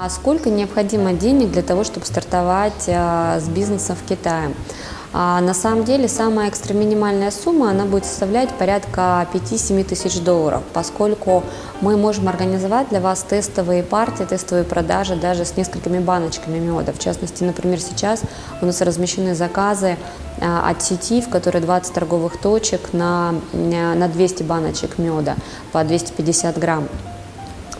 А сколько необходимо денег для того, чтобы стартовать а, с бизнесом в Китае? А на самом деле самая экстра минимальная сумма, она будет составлять порядка 5-7 тысяч долларов, поскольку мы можем организовать для вас тестовые партии, тестовые продажи даже с несколькими баночками меда. В частности, например, сейчас у нас размещены заказы а, от сети, в которой 20 торговых точек на, на 200 баночек меда по 250 грамм.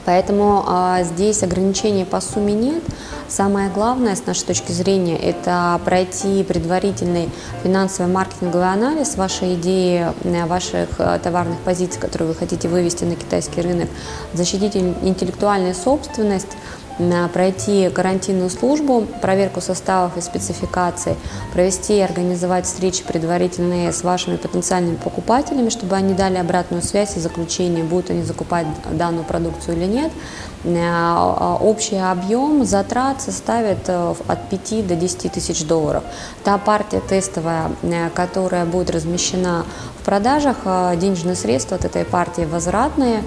Поэтому а, здесь ограничений по сумме нет. Самое главное, с нашей точки зрения, это пройти предварительный финансовый маркетинговый анализ вашей идеи, э, ваших э, товарных позиций, которые вы хотите вывести на китайский рынок, защитить интеллектуальную собственность, пройти карантинную службу, проверку составов и спецификаций, провести и организовать встречи предварительные с вашими потенциальными покупателями, чтобы они дали обратную связь и заключение, будут они закупать данную продукцию или нет. Э, общий объем затрат составит э, от 5 до 10 тысяч долларов. Та партия тестовая, э, которая будет размещена в продажах, денежные средства от этой партии возвратные,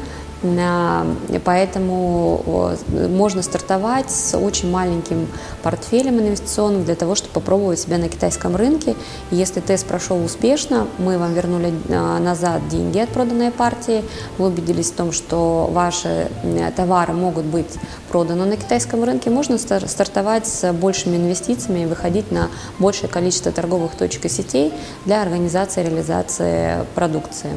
Поэтому можно стартовать с очень маленьким портфелем инвестиционным для того, чтобы попробовать себя на китайском рынке. если тест прошел успешно, мы вам вернули а, назад деньги от проданной партии, вы убедились в том, что ваши товары могут быть проданы на китайском рынке, можно стартовать с большими инвестициями и выходить на большее количество торговых точек и сетей для организации реализации продукции.